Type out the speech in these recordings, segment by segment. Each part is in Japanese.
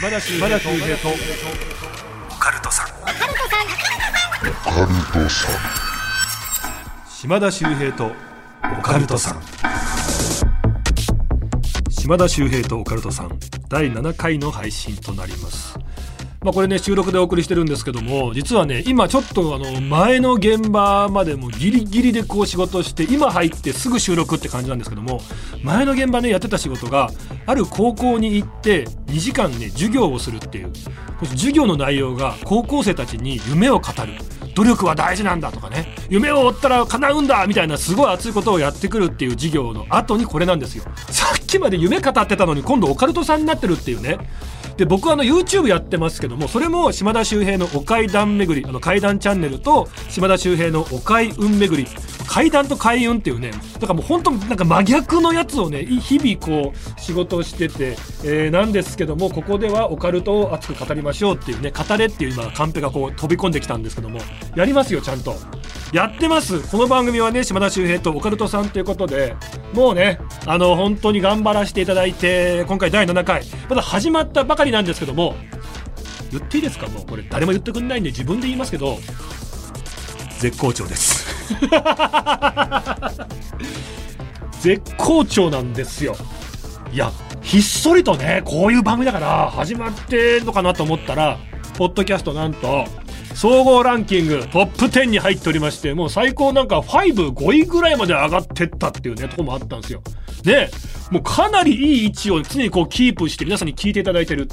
島田秀平とオカルトさん。島田秀平とオカルトさん。島田秀平とオカルトさん。第7回の配信となりますまあ、これね収録でお送りしてるんですけども実はね今ちょっとあの前の現場までもギリギリでこう仕事して今入ってすぐ収録って感じなんですけども前の現場ねやってた仕事がある高校に行って2時間ね授業をするっていう。授業の内容が高校生たちに夢を語る。努力は大事なんだとかね。夢を追ったら叶うんだみたいなすごい熱いことをやってくるっていう授業の後にこれなんですよ。さっきまで夢語ってたのに今度オカルトさんになってるっていうね。で僕はあの YouTube やってますけどもそれも島田秀平のお階段巡りあの階段チャンネルと島田秀平のお階運巡り階段と開運っていうねだからもう本当なんか真逆のやつをね日々こう仕事をしてて、えー、なんですけどもここではオカルトを熱く語りましょうっていうね語れっていう今カンペがこう飛び込んできたんですけどもやりますよちゃんと。やってます。この番組はね島田秀平とオカルトさんということでもうねあの本当に頑張らせていただいて今回第7回。まだ始まったばかりなんですけども言っていいですか？もうこれ誰も言ってくんないんで自分で言いますけど絶好調です。絶好調なんですよ。いやひっそりとねこういう番組だから始まってんのかなと思ったらポッドキャストなんと総合ランキングトップ10に入っておりましてもう最高なんか55位ぐらいまで上がってったっていうねとこもあったんですよ。でもうかなりいい位置を常にこうキープして皆さんに聞いていただいてる。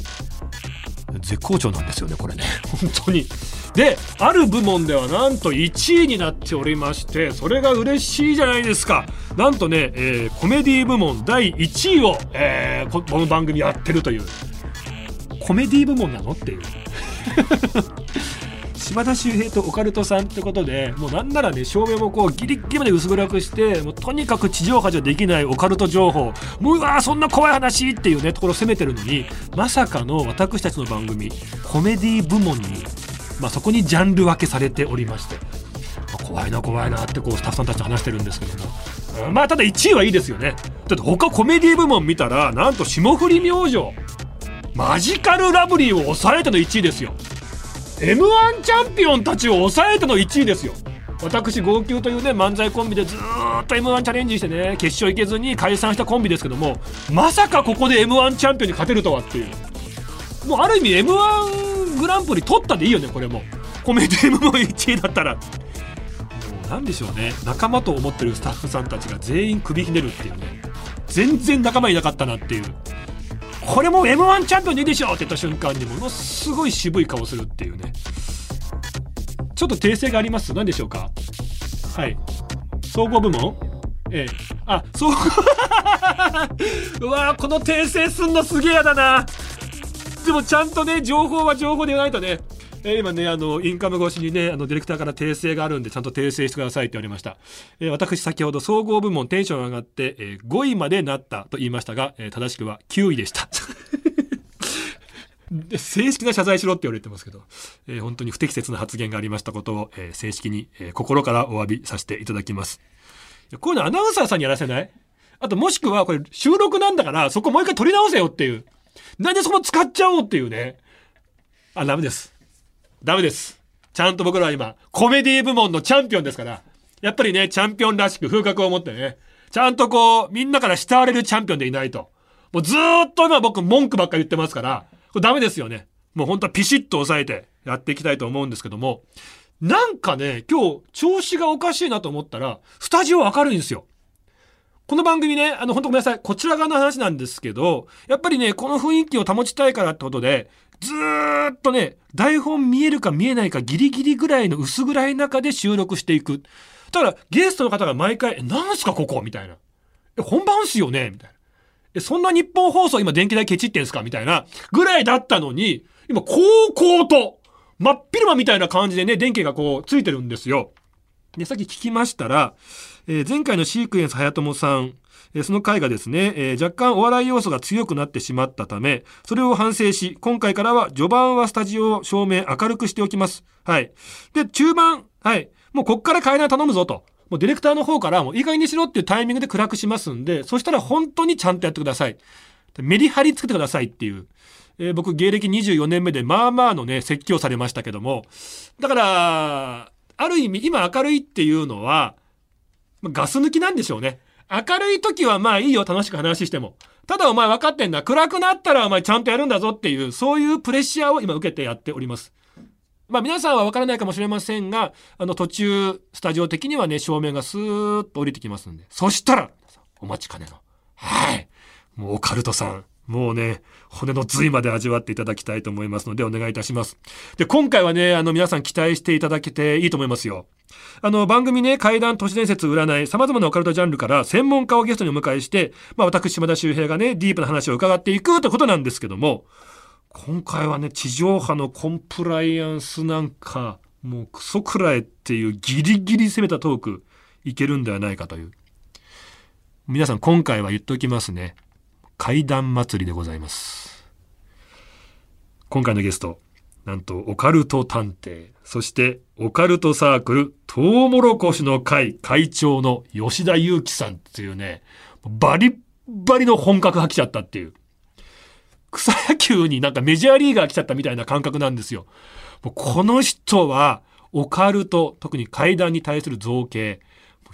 絶好調なんですよねこれね。本当に。である部門ではなんと1位になっておりましてそれが嬉しいじゃないですか。なんとね、えー、コメディ部門第1位を、えー、この番組やってるという。コメディ部門なのっていう 島田秀平とオカルトさんってことでもうなんならね照明もこうギリギリまで薄暗くしてもうとにかく地上波じゃできないオカルト情報。もううわそんな怖い話っていうねところを攻めてるのにまさかの私たちの番組コメディ部門に、まあ、そこにジャンル分けされておりまして、まあ、怖いな怖いなってこうスタッフさんたちと話してるんですけども。まあただ1位はいいですよね。だって他コメディ部門見たらなんと霜降り明星。マジカルラブリーを抑えての1位ですよ。M 1チャンピオンたちを抑えての1位ですよ。私号泣というね漫才コンビでずーっと m 1チャレンジしてね決勝行けずに解散したコンビですけどもまさかここで m 1チャンピオンに勝てるとはっていう。もうある意味 m 1グランプリ取ったでいいよねこれも。コメディ m 1 1位だったら。もう何でしょうね。仲間と思ってるスタッフさんたちが全員首ひねるっていうね。全然仲間いなかったなっていう。これも m 1チャンピオンでいいでしょって言った瞬間にものすごい渋い顔するっていうね。ちょっと訂正があります？何でしょうか？はい。総合部門？ええ。あそう。うわこの訂正すんのすげえやだな。でもちゃんとね情報は情報で言わないとね。えー、今ね、あの、インカム越しにね、あの、ディレクターから訂正があるんで、ちゃんと訂正してくださいって言われました。えー、私、先ほど総合部門テンション上がって、えー、5位までなったと言いましたが、えー、正しくは9位でした。正式な謝罪しろって言われてますけど、えー、本当に不適切な発言がありましたことを、えー、正式に、えー、心からお詫びさせていただきます。こういうのアナウンサーさんにやらせない？あともしくはこれ収録なんだからそこもう一回撮り直せよっていう。なんでそこ使っちゃおうっていうね。あ、ダメです。ダメです。ちゃんと僕らは今、コメディ部門のチャンピオンですから、やっぱりね、チャンピオンらしく風格を持ってね、ちゃんとこう、みんなから慕われるチャンピオンでいないと。もうずーっと今僕文句ばっか言ってますから、これダメですよね。もう本当はピシッと抑えてやっていきたいと思うんですけども、なんかね、今日調子がおかしいなと思ったら、スタジオ明るいんですよ。この番組ね、あの、本当ごめんなさい。こちら側の話なんですけど、やっぱりね、この雰囲気を保ちたいからってことで、ずーっとね、台本見えるか見えないかギリギリぐらいの薄暗い中で収録していく。だからゲストの方が毎回、え、なんすかここみたいな。え、本番っすよね？みたいな。え、そんな日本放送今電気代ケチってんすか？みたいなぐらいだったのに、今、こうこうと、真っ昼間みたいな感じでね、電気がこうついてるんですよ。で、さっき聞きましたら、えー、前回のシークエンス早友さん、えその回がですね、えー、若干お笑い要素が強くなってしまったため、それを反省し、今回からは序盤はスタジオを照明明るくしておきます。はい。で、中盤、はい。もうこっから階段頼むぞと。もうディレクターの方からもういい加減にしろっていうタイミングで暗くしますんで、そしたら本当にちゃんとやってください。メリハリつけてくださいっていう。えー僕芸歴24年目でまあまあのね説教されましたけどもだからある意味今明るいっていうのはまあガス抜きなんでしょうね明るい時はまあいいよ楽しく話してもただお前分かってんだ暗くなったらお前ちゃんとやるんだぞっていうそういうプレッシャーを今受けてやっておりますまあ皆さんは分からないかもしれませんが、あの途中、スタジオ的にはね、照明がスーッと降りてきますんで。そしたら、お待ちかねの。はい。もうオカルトさん。もうね、骨の髄まで味わっていただきたいと思いますので、お願いいたします。で、今回はね、あの皆さん期待していただけていいと思いますよ。あの、番組ね、怪談、都市伝説、占い、様々なオカルトジャンルから専門家をゲストにお迎えして、まあ私、島田秀平がね、ディープな話を伺っていくということなんですけども、今回はね、地上波のコンプライアンスなんか、もうクソくらえっていうギリギリ攻めたトーク、いけるんではないかという。皆さん今回は言っておきますね。怪談祭りでございます。今回のゲスト、なんとオカルト探偵、そしてオカルトサークル、トウモロコシの会会長の吉田祐樹さんっていうね、バリッバリの本格派来ちゃったっていう。草野球になんかメジャーリーガー来ちゃったみたいな感覚なんですよ。もうこの人はオカルト、特に怪談に対する造形、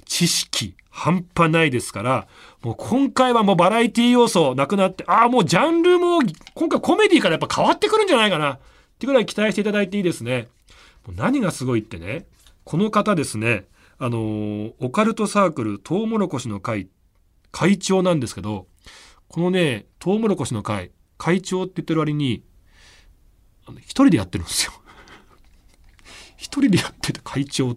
知識半端ないですから、もう今回はもうバラエティ要素なくなって、ああ、もうジャンルも今回コメディからやっぱ変わってくるんじゃないかな。ってぐらい期待していただいていいですね。もう何がすごいってね、この方ですね、あのオカルトサークルトウモロコシの会会長なんですけど、このね、トウモロコシの会、会長って言ってる割に、一人でやってるんですよ。一人でやってて会長。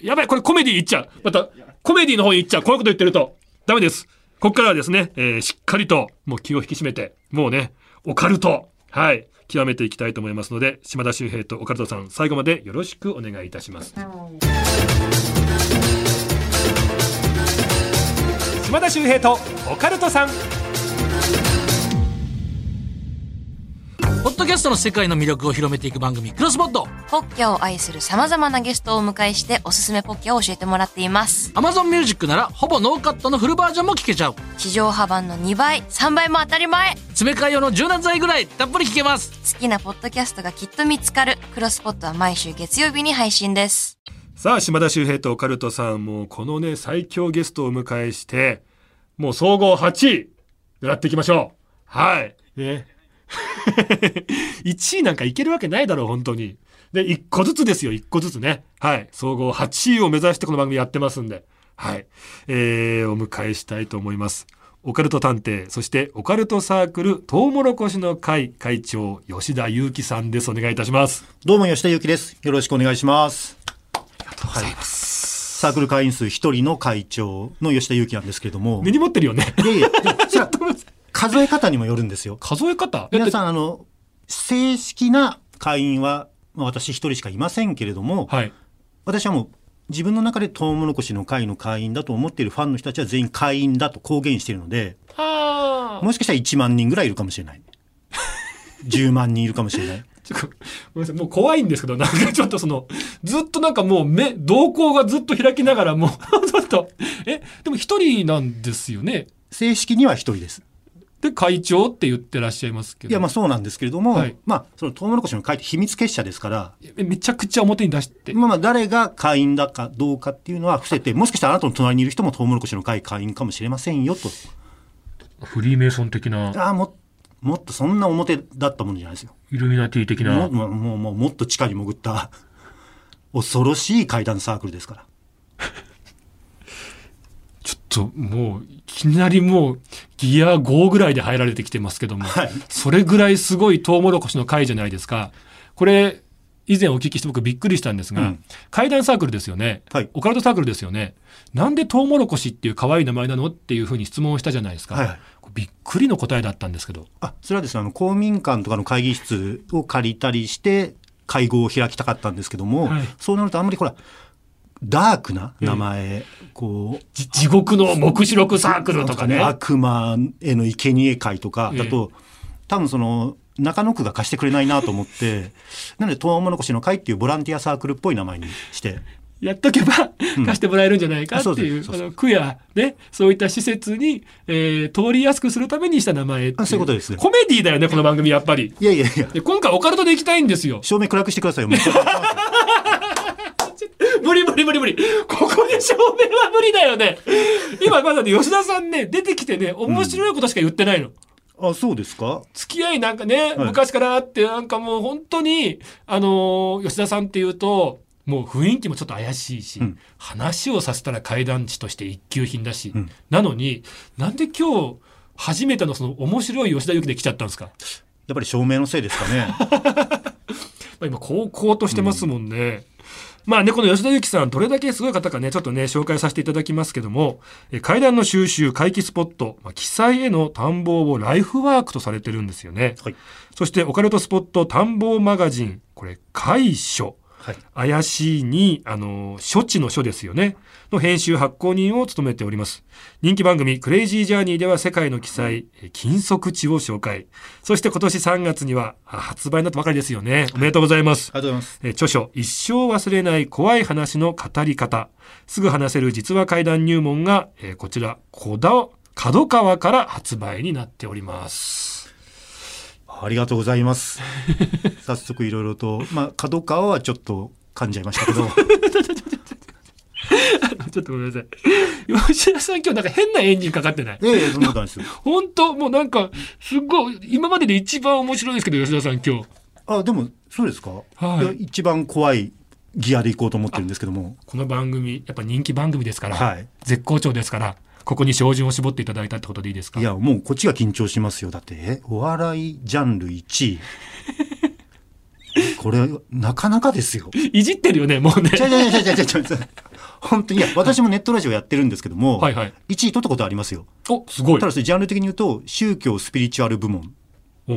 やばい、これコメディ行っちゃう。また、コメディの方に行っちゃう。こういうこと言ってると。ダメです。ここからはですね、えーしっかりと、もう気を引き締めて、もうね、オカルト、はい、極めていきたいと思いますので、島田秀平と岡田さん、最後までよろしくお願いいたします。島田秀平とオカルトさん。ポッドキャストの世界の魅力を広めていく番組、クロスポット。ポッキャを愛する様々なゲストをお迎えしておすすめポッキャを教えてもらっています。Amazon Music なら、ほぼノーカットのフルバージョンも聞けちゃう。地上波版の2倍、3倍も当たり前詰め替え用の柔軟剤ぐらい、たっぷり聞けます。好きなポッドキャストがきっと見つかる。クロスポットは毎週月曜日に配信です。さあ、島田秀平とオカルトさん、もうこのね、最強ゲストをお迎えして、もう総合8位、狙っていきましょう。はい。ね。1位なんかいけるわけないだろう、本当に。で、1個ずつですよ、1個ずつね。はい。総合8位を目指してこの番組やってますんで。はい。えー、お迎えしたいと思います。オカルト探偵、そしてオカルトサークル、トウモロコシの会会長、吉田祐樹さんです。お願いいたします。どうも吉田ゆきです。よろしくお願いします。ありがとうございます。サークル会員数一人の会長の吉田ゆきなんですけれども。根に持ってるよね。いや いや、数え方にもよるんですよ。数え方？皆さん、あの、正式な会員は、まあ私一人しかいませんけれども、はい。私はもう自分の中でトウモロコシの会の会員だと思っているファンの人たちは全員会員だと公言しているので、あもしかしたら1万人ぐらいいるかもしれない。10万人いるかもしれない。ちょっとごめんなさい。もう怖いんですけど、なんかちょっとその、ずっとなんかもう目、瞳孔がずっと開きながら、もう、ちょっと、え、でも一人なんですよね。正式には一人です。で、会長って言ってらっしゃいますけど。いや、まあそうなんですけれども、はいまあ、そのトウモロコシの会って秘密結社ですから、えめちゃくちゃ表に出して。まあまあ誰が会員だかどうかっていうのは伏せて、もしかしたらあなたの隣にいる人もトウモロコシの会会員かもしれませんよと。フリーメイソン的な、ああ、も、もっとそんな表だったものじゃないですよ。イルミナティ的な。ももうもうもうもっと地下に潜った恐ろしい怪談サークルですから。ともう、いきなりもう、ギア5ぐらいで入られてきてますけども、はいそれぐらいすごいトウモロコシの会じゃないですか。これ、以前お聞きして僕びっくりしたんですが、うん怪談サークルですよね、はいオカルトサークルですよね。なんでトウモロコシっていう可愛い名前なのっていうふうに質問をしたじゃないですか。はいびっくりの答えだったんですけど。あ、それはですね、あの、公民館とかの会議室を借りたりして、会合を開きたかったんですけども、はいそうなるとあんまりほら、ダークな名前、こう、じ地獄の目視録サークルとかね。悪魔への生贄会とかだと、多分その中野区が貸してくれないなと思って なのでトウモロコシの会っていうボランティアサークルっぽい名前にして。やっとけば貸してもらえるんじゃないかっていう,、あの区や、ね、そういった施設に、えー通りやすくするためにした名前そういうことですコメディだよねこの番組やっぱり。いやいやいや。で今回オカルトで行きたいんですよ。照明暗くしてくださいよ 無理無理無理無理。ここで証明は無理だよね。今まだね吉田さんね出てきてね面白いことしか言ってないの、あそうですか？付き合いなんかね、はい。昔からあってなんかもう本当にあのー吉田さんっていうともう雰囲気もちょっと怪しいし、うん。話をさせたら怪談師として一級品だし、うん。なのになんで今日初めてのその面白い吉田由紀で来ちゃったんですか？やっぱり照明のせいですかね。まあ今高校としてますもんね。まあね、この吉田由紀さん、どれだけすごい方かね、ちょっとね、紹介させていただきますけども、え階段の収集、回帰スポット、まあ、記載への探訪をライフワークとされてるんですよね。はいそして、オカルトスポット探訪マガジン、これ、怪書。はい怪しいに、あの、処置の書ですよね。の編集発行人を務めております。人気番組、クレイジージャーニーでは世界の記載、え金属地を紹介。そして今年3月にはあ発売になったばかりですよね。おめでとうございます。ありがとうございますえー著書、一生忘れない怖い話の語り方。すぐ話せる実話怪談入門が、えーこちら、こだ、角川から発売になっております。ありがとうございます。早速いろいろとまあ角川はちょっと噛んじゃいましたけど。ちょっとごめんなさい。吉田さん今日なんか変なエンジンかかってない？ええそんなことないですよ。本当？もうなんか、すっごい、今までで一番面白いですけど、吉田さん今日。あでもそうですか、はい。や一番怖いギアでいこうと思ってるんですけども。この番組、やっぱ人気番組ですから、はい。絶好調ですから、ここに照準を絞っていただいたってことでいいですか？いやもうこっちが緊張しますよだってえお笑いジャンル1位 これなかなかですよいじってるよね、もうね。ちゃちゃちゃちゃちゃちゃちゃ本当にいや私もネットラジオやってるんですけども、はいはい。1位取ったことありますよお、すごい。ただジャンル的に言うと宗教スピリチュアル部門って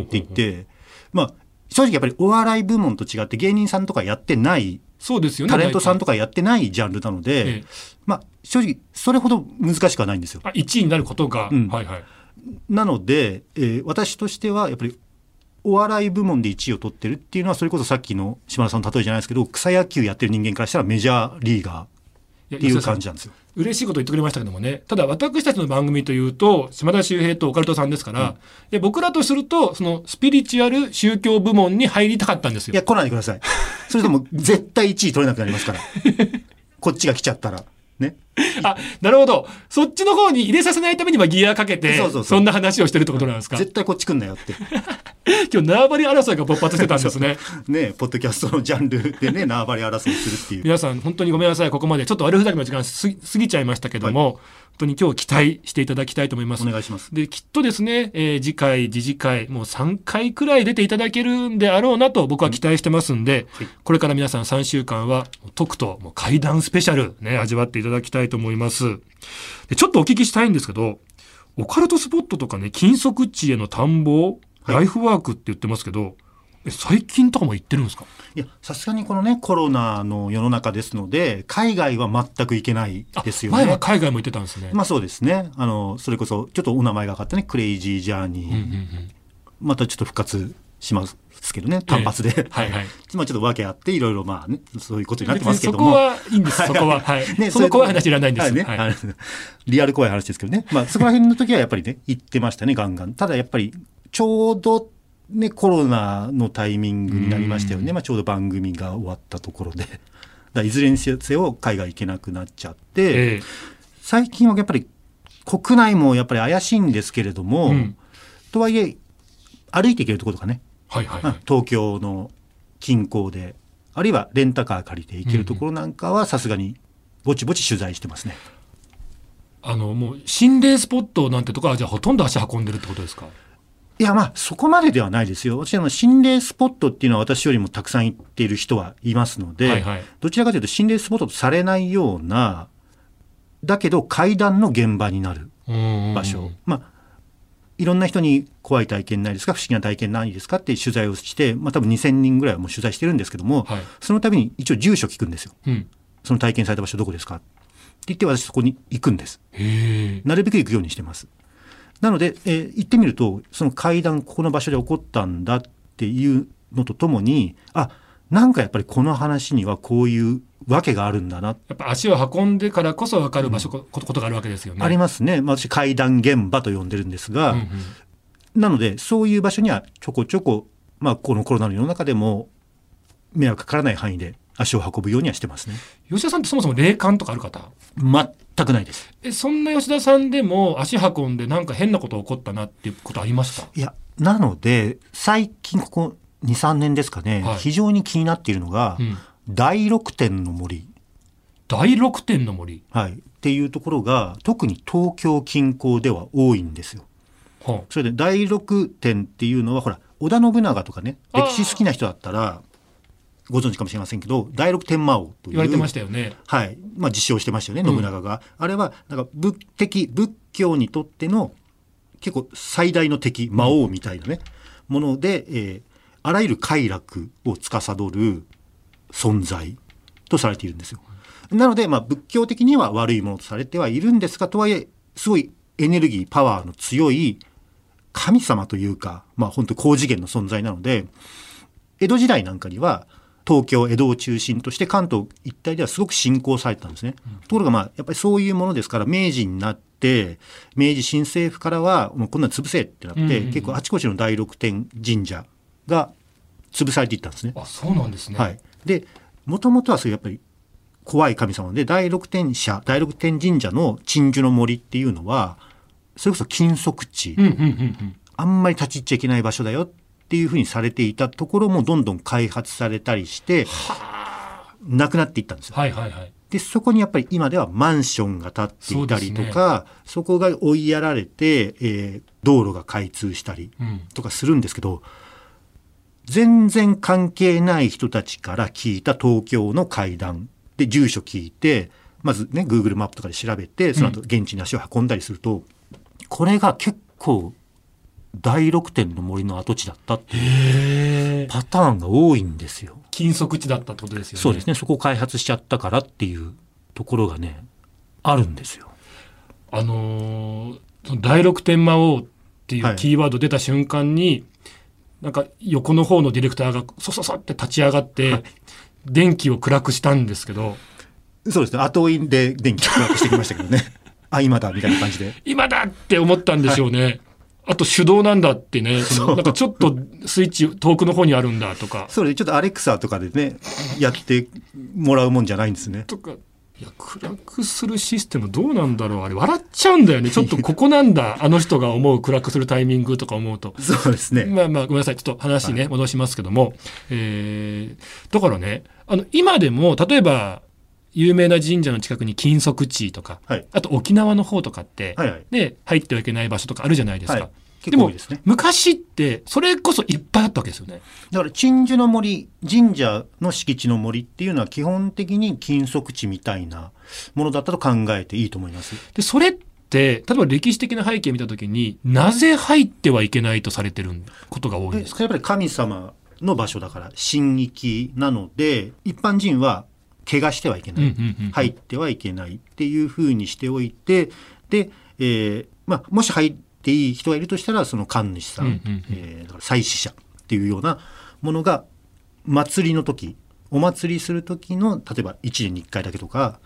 って言って、まあ正直やっぱりお笑い部門と違って芸人さんとかやってないそうですよね。タレントさんととかやってないジャンルなので、ええまあ正直それほど難しくはないんですよ。あ、1位になることが、うんはいはい。なので、えー私としてはやっぱりお笑い部門で1位を取ってるっていうのはそれこそさっきの島田さんの例えじゃないですけど草野球やってる人間からしたらメジャーリーガーっていう感じなんですよ。嬉しいこと言ってくれましたけどもね。ただ私たちの番組というと、島田秀平とオカルトさんですから、で僕らとすると、そのスピリチュアル宗教部門に入りたかったんですよ。いや来ないでください。それとも絶対1位取れなくなりますから。こっちが来ちゃったら。ね。あ、なるほど。そっちの方に入れさせないためにはギアかけて、そんな話をしてるってことなんですか？絶対こっち来んなよって。今日縄張り争いが勃発してたんですね。ねポッドキャストのジャンルでね 縄張り争いするっていう。皆さん本当にごめんなさい。ここまでちょっと悪ふざけの時間過ぎちゃいましたけども、本当に今日期待していただきたいと思いますお。願いします。で、きっとですね、えー次回、次次回、もう3回くらい出ていただけるんであろうなと僕は期待してますんで、はいこれから皆さん3週間は、とくと、もう怪談スペシャル、ね、味わっていただきたいと思います。でちょっとお聞きしたいんですけど、オカルトスポットとかね、金属地への探訪、はいライフワークって言ってますけど、え最近とかも行ってるんですか？いやさすがにこのねコロナの世の中ですので海外は全く行けないですよね。前は海外も行ってたんですね。まあそうですね。あのそれこそちょっとお名前がかかったねクレイジージャーニー、うんうんうんまたちょっと復活しますけどね単発で、はいはい。まあちょっと訳あっていろいろまあねそういうことになってますけども。はいいんです、そこは。はい。ねその怖い話いらないんです。はいねはいリアル怖い話ですけどね。まあそこら辺の時はやっぱりね行ってましたねガンガン。ただやっぱりちょうどねコロナのタイミングになりましたよね。まあちょうど番組が終わったところで。だいずれにせよ海外行けなくなっちゃって、ええ最近はやっぱり国内もやっぱり怪しいんですけれども、うんとはいえ歩いて行けるところとかね、はいはいはい。まあ東京の近郊であるいはレンタカー借りて行けるところなんかはさすがにぼちぼち取材してますね。あの、もう、心霊スポットなんてとかは、じゃあほとんど足運んでるってことですか？いやまあそこまでではないですよ。私は心霊スポットっていうのは私よりもたくさん行っている人はいますので、はいはいどちらかというと心霊スポットとされないようなだけど怪談の現場になる場場所、まあいろんな人に怖い体験ないですか？不思議な体験ないですか？って取材をして、まあ、多分2,000人ぐらいはもう取材してるんですけども、はい。その度に一応住所聞くんですよ。うん。その体験された場所どこですか？って言って私そこに行くんです。なるべく行くようにしてます。なので、えー行ってみるとその階段ここの場所で起こったんだっていうのとともにあなんかやっぱりこの話にはこういうわけがあるんだな、やっぱ足を運んでからこそ分かる場所、こことがあるわけですよね。ありますね、まあ、私階段現場と呼んでるんですが、うんうん。なのでそういう場所にはちょこちょこ、まあ、このコロナの世の中でも迷惑かからない範囲で足を運ぶようにはしてますね。吉田さんってそもそも霊感とかある方？全くないです。えそんな吉田さんでも足運んでなんか変なこと起こったなっていうことありました？いやなので最近ここ23年ですかね、はい。非常に気になっているのが、うん第六天の森、第六天の森。はい、っていうところが特に東京近郊では多いんですよ。はそれで第六天っていうのはほら織田信長とかね歴史好きな人だったらご存知かもしれませんけど第六天魔王という言われてましたよね。はい。まあ、実証してましたよね信長が、あれはなんか仏的仏教にとっての結構最大の敵魔王みたいなね、もので、えーあらゆる快楽を司る存在とされているんですよ。なので、まあ、仏教的には悪いものとされてはいるんですがとはいえすごいエネルギーパワーの強い神様というか、まあ、本当高次元の存在なので江戸時代なんかには東京江戸を中心として関東一帯ではすごく信仰されてたんですね。ところがまあやっぱりそういうものですから明治になって明治新政府からはもうこんなの潰せってなって、うんうんうん結構あちこちの第六天神社が潰されていったんですね。あ、そうなんですね。はい、でもともとはそういうやっぱり怖い神様で第六天社第六天神社の鎮守の森っていうのはそれこそ禁足地、うんうんうんうん。あんまり立ち入っちゃいけない場所だよっていうふうにされていたところもどんどん開発されたりしてなくなっていったんですよ。はいはいはい。でそこにやっぱり今ではマンションが建っていたりとかそ,、こが追いやられて、えー道路が開通したりうん。とかするんですけど全然関係ない人たちから聞いた東京の階段で住所聞いてまずね Google マップとかで調べてその後現地に足を運んだりすると、これが結構第六天の森の跡地だったっていう。パターンが多いんですよ。禁足地だったってことですよね。そうですねそこを開発しちゃったからっていうところがねあるんですよ。あのーその第六天魔王っていはいうキーワード出た瞬間に、なんか横の方のディレクターがそそそって立ち上がって、はい。電気を暗くしたんですけど、そうですね。後追いで電気暗くしてきましたけどね。あ今だみたいな感じで。今だって思ったんでしょうね。あと手動なんだってね、そのなんかちょっとスイッチ遠くの方にあるんだとか、それでちょっとアレクサとかでねやってもらうもんじゃないんですね。とか、いや、暗くするシステムどうなんだろう？あれ、笑っちゃうんだよね。ちょっとここなんだ、あの人が思う暗くするタイミングとか思うと。そうですね。まあまあ、ごめんなさい。ちょっと話ね、戻しますけども。えー、だからね、あの、今でも、例えば、有名な神社の近くに金足地とか、はいあと沖縄の方とかって、はいはい。ね、入ってはいけない場所とかあるじゃないですか。はいですね。昔って、それこそいっぱいあったわけですよね。だから鎮守の森神社の敷地の森っていうのは基本的に禁足地みたいなものだったと考えていいと思います。で、それって、例えば歴史的な背景を見たときになぜ入ってはいけないとされてることが多いんでですか？やっぱり神様の場所だから神域なので一般人は怪我してはいけない、うんうんうん入ってはいけないっていうふうにしておいてで、えーまあ、もし入っていい人がいるとしたらその神主さん、えーだから祭祀者っていうようなものが祭りの時お祭りする時の例えば1年に1回だけとか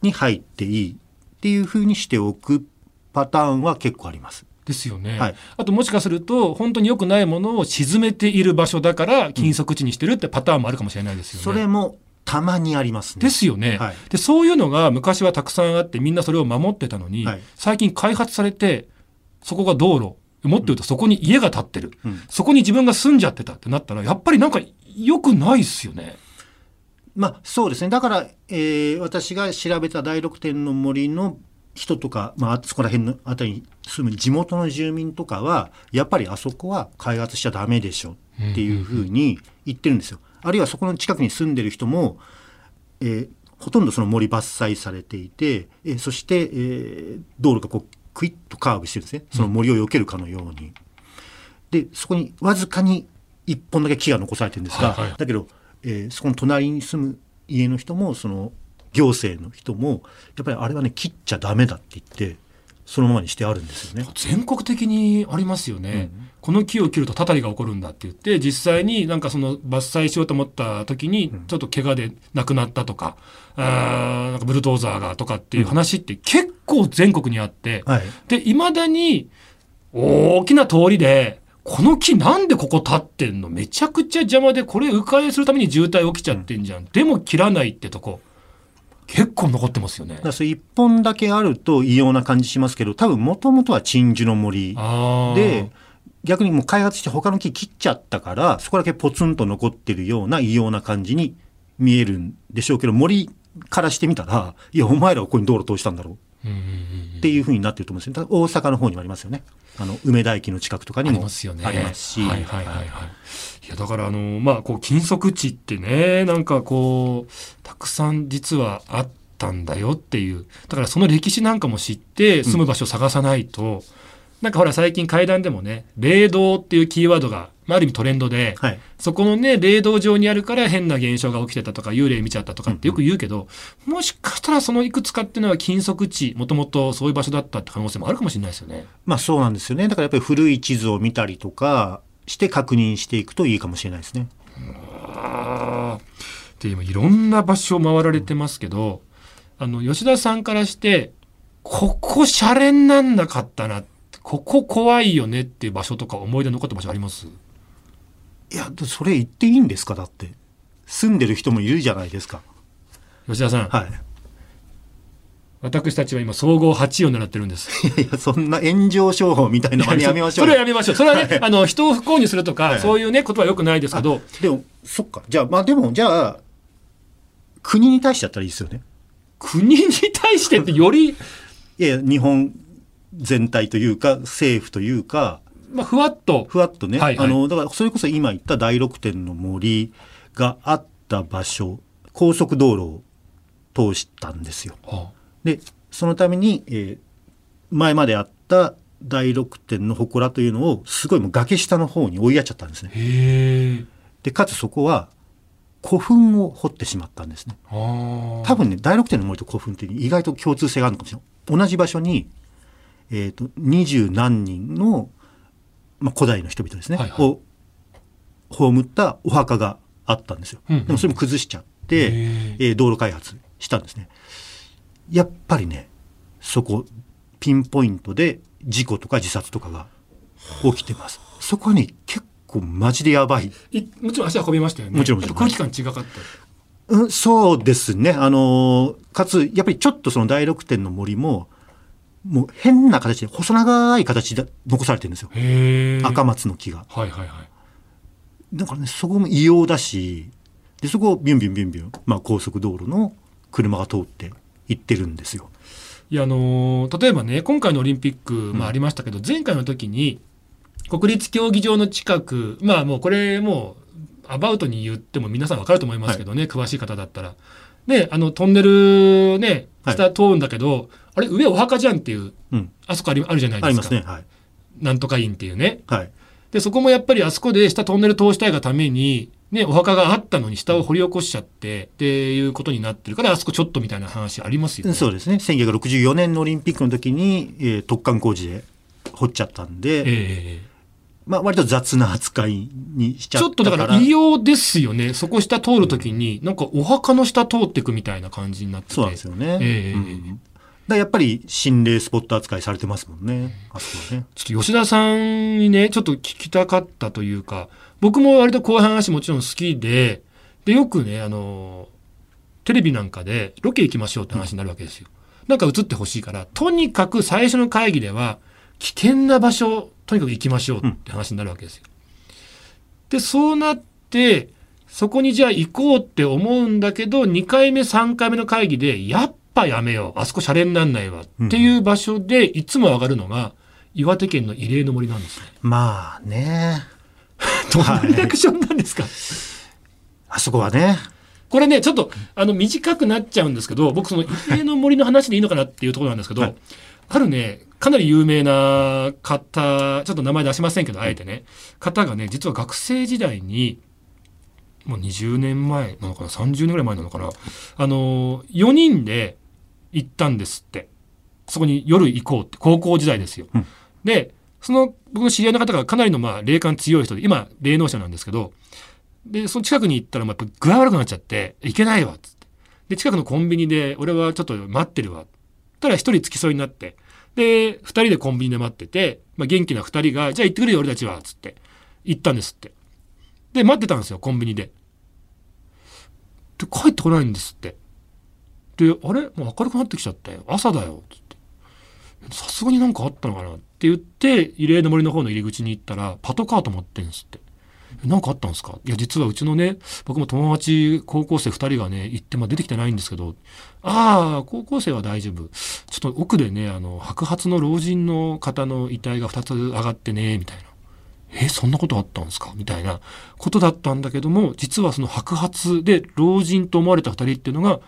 に入っていいっていうふうにしておくパターンは結構あります。ですよね、はい。あともしかすると本当に良くないものを沈めている場所だから禁足地にしてるってパターンもあるかもしれないですよね。それもたまにありますね。ですよね、はい。でそういうのが昔はたくさんあってみんなそれを守ってたのに、はい。最近開発されてそこが道路もっと言うとそこに家が建ってる、うんそこに自分が住んじゃってたってなったらやっぱりなんか良くないっすよね。まあそうですねだから、えー私が調べた第六天の森の人とか、まあ、そこら辺のあたりに住む地元の住民とかはやっぱりあそこは開発しちゃダメでしょっていうふうに言ってるんですよ。あるいはそこの近くに住んでる人も、えーほとんどその森伐採されていて、えーそして、えー道路がこうクイッとカーブしてるんですねその森を避けるかのように。でそこにわずかに一本だけ木が残されてるんですが、はいはいだけど、えーそこの隣に住む家の人もその行政の人もやっぱりあれはね切っちゃダメだって言ってそのままにしてあるんですよね。全国的にありますよね。この木を切るとたたりが起こるんだって言って実際になんかその伐採しようと思った時にちょっと怪我で亡くなったとか,、あーなんかブルドーザーがとかっていう話って結構全国にあって、はい。でいまだに大きな通りでこの木なんでここ立ってんの？めちゃくちゃ邪魔でこれ迂回するために渋滞起きちゃってんじゃん、でも切らないってとこ結構残ってますよね。だからそれ一本だけあると異様な感じしますけど、多分もともとは鎮守の森で、逆にもう開発して他の木切っちゃったから、そこだけポツンと残ってるような異様な感じに見えるんでしょうけど、森からしてみたら、いや、お前らはここに道路通したんだろうっていうふうになってると思うんですよ。大阪の方にもありますよね。あの、梅田駅の近くとかにありもますよね。ありますし。はいはいはいはい。いやだからあのまあこう金属地ってねなんかこうたくさん実はあったんだよっていうだからその歴史なんかも知って住む場所を探さないと、なんかほら最近階段でもね霊道っていうキーワードが、まあ、ある意味トレンドで、はい。そこのね霊道上にあるから変な現象が起きてたとか幽霊見ちゃったとかってよく言うけど、もしかしたらそのいくつかっていうのは金属地もともとそういう場所だったって可能性もあるかもしれないですよね。まあそうなんですよね。だからやっぱり古い地図を見たりとかして確認していくといいかもしれないですね。で今いろんな場所を回られてますけどあの吉田さんからしてここシャレになんなかったなここ怖いよねっていう場所とか思い出残った場所あります？いや、でそれ言っていいんですか？だって。住んでる人もいるじゃないですか。吉田さん、はい。私たちは今総合8位を狙ってるんです。いや、そんな炎上商法みたいな真似やめましょうよそれはやめましょう。それはね、あの、人を不幸にするとか、はいそういうね、ことはよくないですけど、でも、そっか。じゃあ、まあでも、じゃあ、国に対してだったらいいですよね。国に対してってより、いやいや、日本全体というか、政府というか、まあ、ふわっと、ふわっとね、はいはいあの、だから、それこそ今言った第六天の森があった場所、高速道路を通したんですよ。あで、そのために、えー前まであった第六天の祠というのを、すごいもう崖下の方に追いやっちゃったんですね。で、かつそこは、古墳を掘ってしまったんですね。多分ね、第六天の森と古墳って意外と共通性があるのかもしれない。同じ場所に、えっ、と、二十何人の、まあ、古代の人々ですね、はいはいを葬ったお墓があったんですよ。うんうんでもそれも崩しちゃって、えー道路開発したんですね。やっぱりね、そこ、ピンポイントで事故とか自殺とかが起きてます。そこはね、結構マジでやばい。いもちろん足運びましたよね。もちろんもちろんやっぱ空気感違かった。うん、そうですね。あのーかつ、やっぱりちょっとその第六天の森も、もう変な形で、細長い形で残されてるんですよ。赤松の木が。はいはいはい。だからね、そこも異様だし、で、そこをビュンビュンビュンビュン、まあ高速道路の車が通って行ってるんですよ。いやあのー例えばね今回のオリンピック、まあ、ありましたけど、前回の時に国立競技場の近くまあもうこれもうアバウトに言っても皆さんわかると思いますけどね、詳しい方だったら。であのトンネルねはい下通るんだけど、あれ上お墓じゃんっていううん。あそこありあるじゃないですかありますね。はい。なんとか院っていうねはい。でそこもやっぱりあそこで下トンネル通したいがために、ね、お墓があったのに下を掘り起こしちゃってっていうことになってるからあそこちょっとみたいな話ありますよね。そうですね。1964年のオリンピックの時に、えー突貫工事で掘っちゃったんで、ええまあ割と雑な扱いにしちゃちょっと。だから異様ですよね。そこ下通るときに、なんかお墓の下通ってくみたいな感じになってて。そうなんですよね。ええうんだやっぱり心霊スポット扱いされてますもんね。あそこはね。ちょっと吉田さんにね、ちょっと聞きたかったというか、僕も割とこういう話もちろん好きで、で、よくね、あの、テレビなんかでロケ行きましょうって話になるわけですよ。なんか映ってほしいから、とにかく最初の会議では、危険な場所、とにかく行きましょうって話になるわけですよ。で、そうなって、そこにじゃあ行こうって思うんだけど、2回目、3回目の会議で、やっぱやめよう。あそこシャレになんないわ。っていう場所で、いつも上がるのが、岩手県の慰霊の森なんですね。まあね。どんなリアクションなんですか、あそこはね。これね、ちょっと、あの、短くなっちゃうんですけど、僕、その、慰霊の森の話でいいのかなっていうところなんですけど、はいあるね、かなり有名な方、ちょっと名前出しませんけど、あえてね、方がね、実は学生時代に、もう20年前なのかな、30年ぐらい前なのかな、あの、4人で行ったんですって。そこに夜行こうって、高校時代ですよ。うん。で、その僕の知り合いの方がかなりのまあ霊感強い人で今霊能者なんですけどでその近くに行ったらまあ具合悪くなっちゃって行けないわっつって。で近くのコンビニで俺はちょっと待ってるわ。たら一人付き添いになって。で二人でコンビニで待ってて、まあ、元気な二人がじゃあ行ってくれよ俺たちはっつって。行ったんですって。で待ってたんですよコンビニで。で帰ってこないんですってであれ？もう明るくなってきちゃったよ。朝だよ。つって。さすがになんかあったのかなって言って慰霊の森の方の入り口に行ったらパトカーと思ってんですって。何かあったんですか？いや実はうちのね僕も友達高校生2人がね行って、まあ、出てきてないんですけどああ高校生は大丈夫。ちょっと奥でねあの白髪の老人の方の遺体が2つ上がってねみたいな。えそんなことあったんですか？みたいなことだったんだけども実はその白髪で老人と思われた2人っていうのが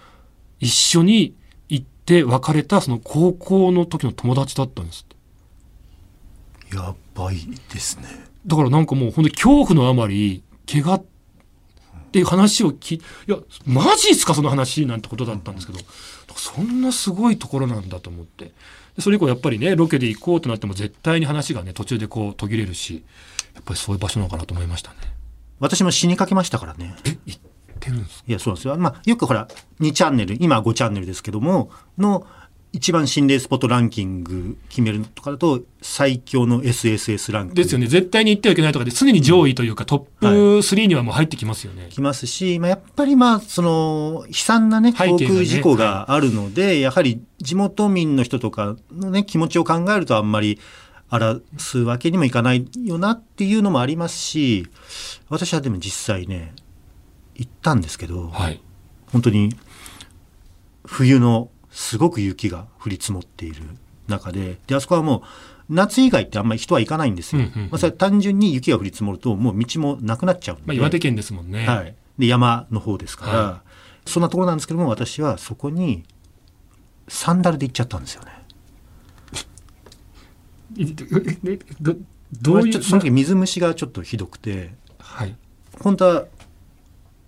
一緒に行って別れたその高校の時の友達だったんですって。やばいですね。だからなんかもう本当に恐怖のあまり怪我っていう話を聞いいやマジっすかその話なんてことだったんですけど、そんなすごいところなんだと思って。でそれ以降やっぱりねロケで行こうとなっても絶対に話がね途中でこう途切れるしやっぱりそういう場所なのかなと思いましたね。私も死にかけましたからね。えてるんですか？いやそうなんですよ。まあよくほら2チャンネル今は5チャンネルですけどもの一番心霊スポットランキング決めるとかだと最強の SSS ランキング。ですよね。絶対に行ってはいけないとかで常に上位というか、トップ3にはもう入ってきますよね、きますし、まあ、やっぱりまあその悲惨なね航空事故があるので、やはり地元民の人とかのね気持ちを考えるとあんまり荒らすわけにもいかないよなっていうのもありますし私はでも実際ね行ったんですけど、はい。本当に冬のすごく雪が降り積もっている中でであそこはもう夏以外ってあんまり人は行かないんですよ。うんうんうん。まあ、それは単純に雪が降り積もるともう道もなくなっちゃうんで、まあ、岩手県ですもんね、はい、で山の方ですから、はそんなところなんですけども私はそこにサンダルで行っちゃったんですよね。どどういうちょっとその時水虫がちょっとひどくてはい。本当は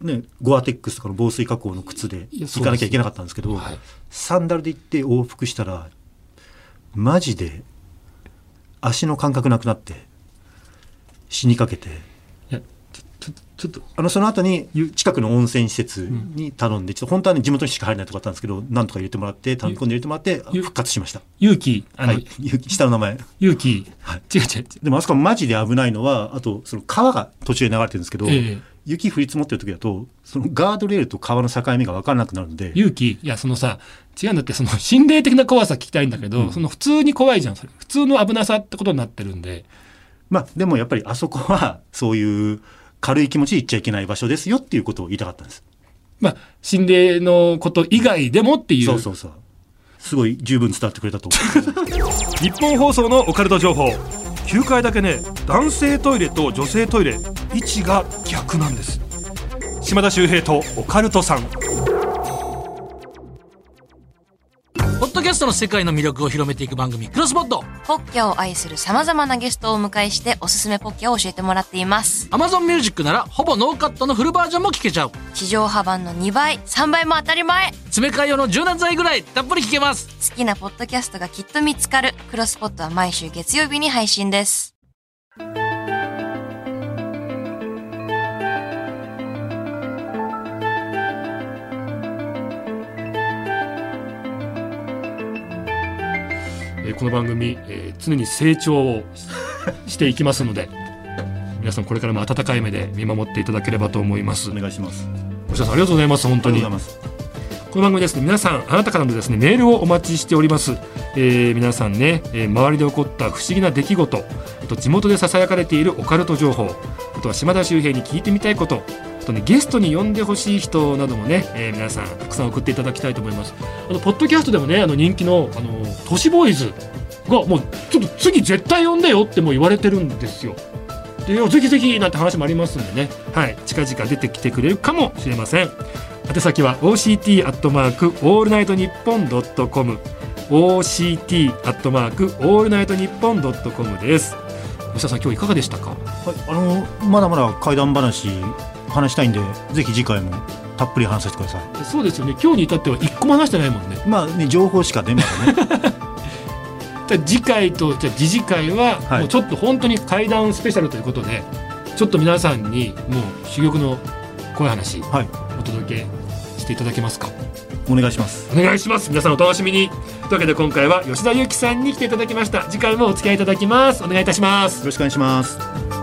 ねゴアテックスとかの防水加工の靴で行かなきゃいけなかったんですけどはい。サンダルで行って往復したらマジで足の感覚なくなって死にかけて。ちょっとあのその後に近くの温泉施設に頼んで、ちょっと本当はね地元にしか入れないとこだったんですけどなんとか入れてもらって頼み込んで入れてもらってゆ復活しました。勇気あの、はい、ゆ下の名前。勇気、はい。違う違う違う。でもあそこマジで危ないのはあとその川が途中で流れてるんですけど、ええ雪降り積もってる時だとそのガードレールと川の境目が分からなくなるので。勇気いやそのさ違うんだってその心霊的な怖さ聞きたいんだけど、その普通に怖いじゃんそれ。普通の危なさってことになってるんで。まあでもやっぱりあそこはそういう軽い気持ちで行っちゃいけない場所ですよっていうことを言いたかったんです。まあ心霊のこと以外でもっていう。そうそうそう。すごい十分伝わってくれたと思う 日本放送のオカルト情報9階だけね男性トイレと女性トイレ位置が逆なんです。島田秀平とオカルトさん。ポッドキャストの世界の魅力を広めていく番組、クロスポット。ポッキャを愛する様々なゲストをお迎えしておすすめポッキャを教えてもらっています。Amazon Music なら、ほぼノーカットのフルバージョンも聞けちゃう。地上波版の2倍、3倍も当たり前詰め替え用の柔軟剤ぐらい、たっぷり聞けます。好きなポッドキャストがきっと見つかる。クロスポットは毎週月曜日に配信です。この番組、えー常に成長をしていきますので 皆さんこれからも温かい目で見守っていただければと思います。お願いします。星田さんありがとうございます本当に。この番組です。ね皆さんあなたからのですねメールをお待ちしております、えー皆さんね、えー周りで起こった不思議な出来事あと地元でささやかれているオカルト情報あとは島田秀平に聞いてみたいことあとねゲストに呼んでほしい人などもね、えー皆さんたくさん送っていただきたいと思います。あのポッドキャストでもねあの人気のあの都市ボーイズがもうちょっと次絶対呼んでよってもう言われてるんですよ。でぜひぜひなんて話もありますんでね、はい、近々出てきてくれるかもしれません。宛先は OCT アットマークオールナイトニッポンドットコム。OCT アットマークオールナイトニッポンドットコムです。吉田さん今日いかがでしたか？はい、あのまだまだ怪談話話したいんでぜひ次回もたっぷり話させてください。そうですよね。今日に至っては一個も話してないもんね。まあね情報しかねまだね。じゃあ次回とじゃあ次次回ははい。もうちょっと本当に怪談スペシャルということでちょっと皆さんにもう珠玉の怖い話はい。お届けしていただけますか？お願いします。お願いします。皆さんお楽しみに。というわけで今回は吉田裕樹さんに来ていただきました。次回もお付き合いいただきます。お願いいたします。よろしくお願いします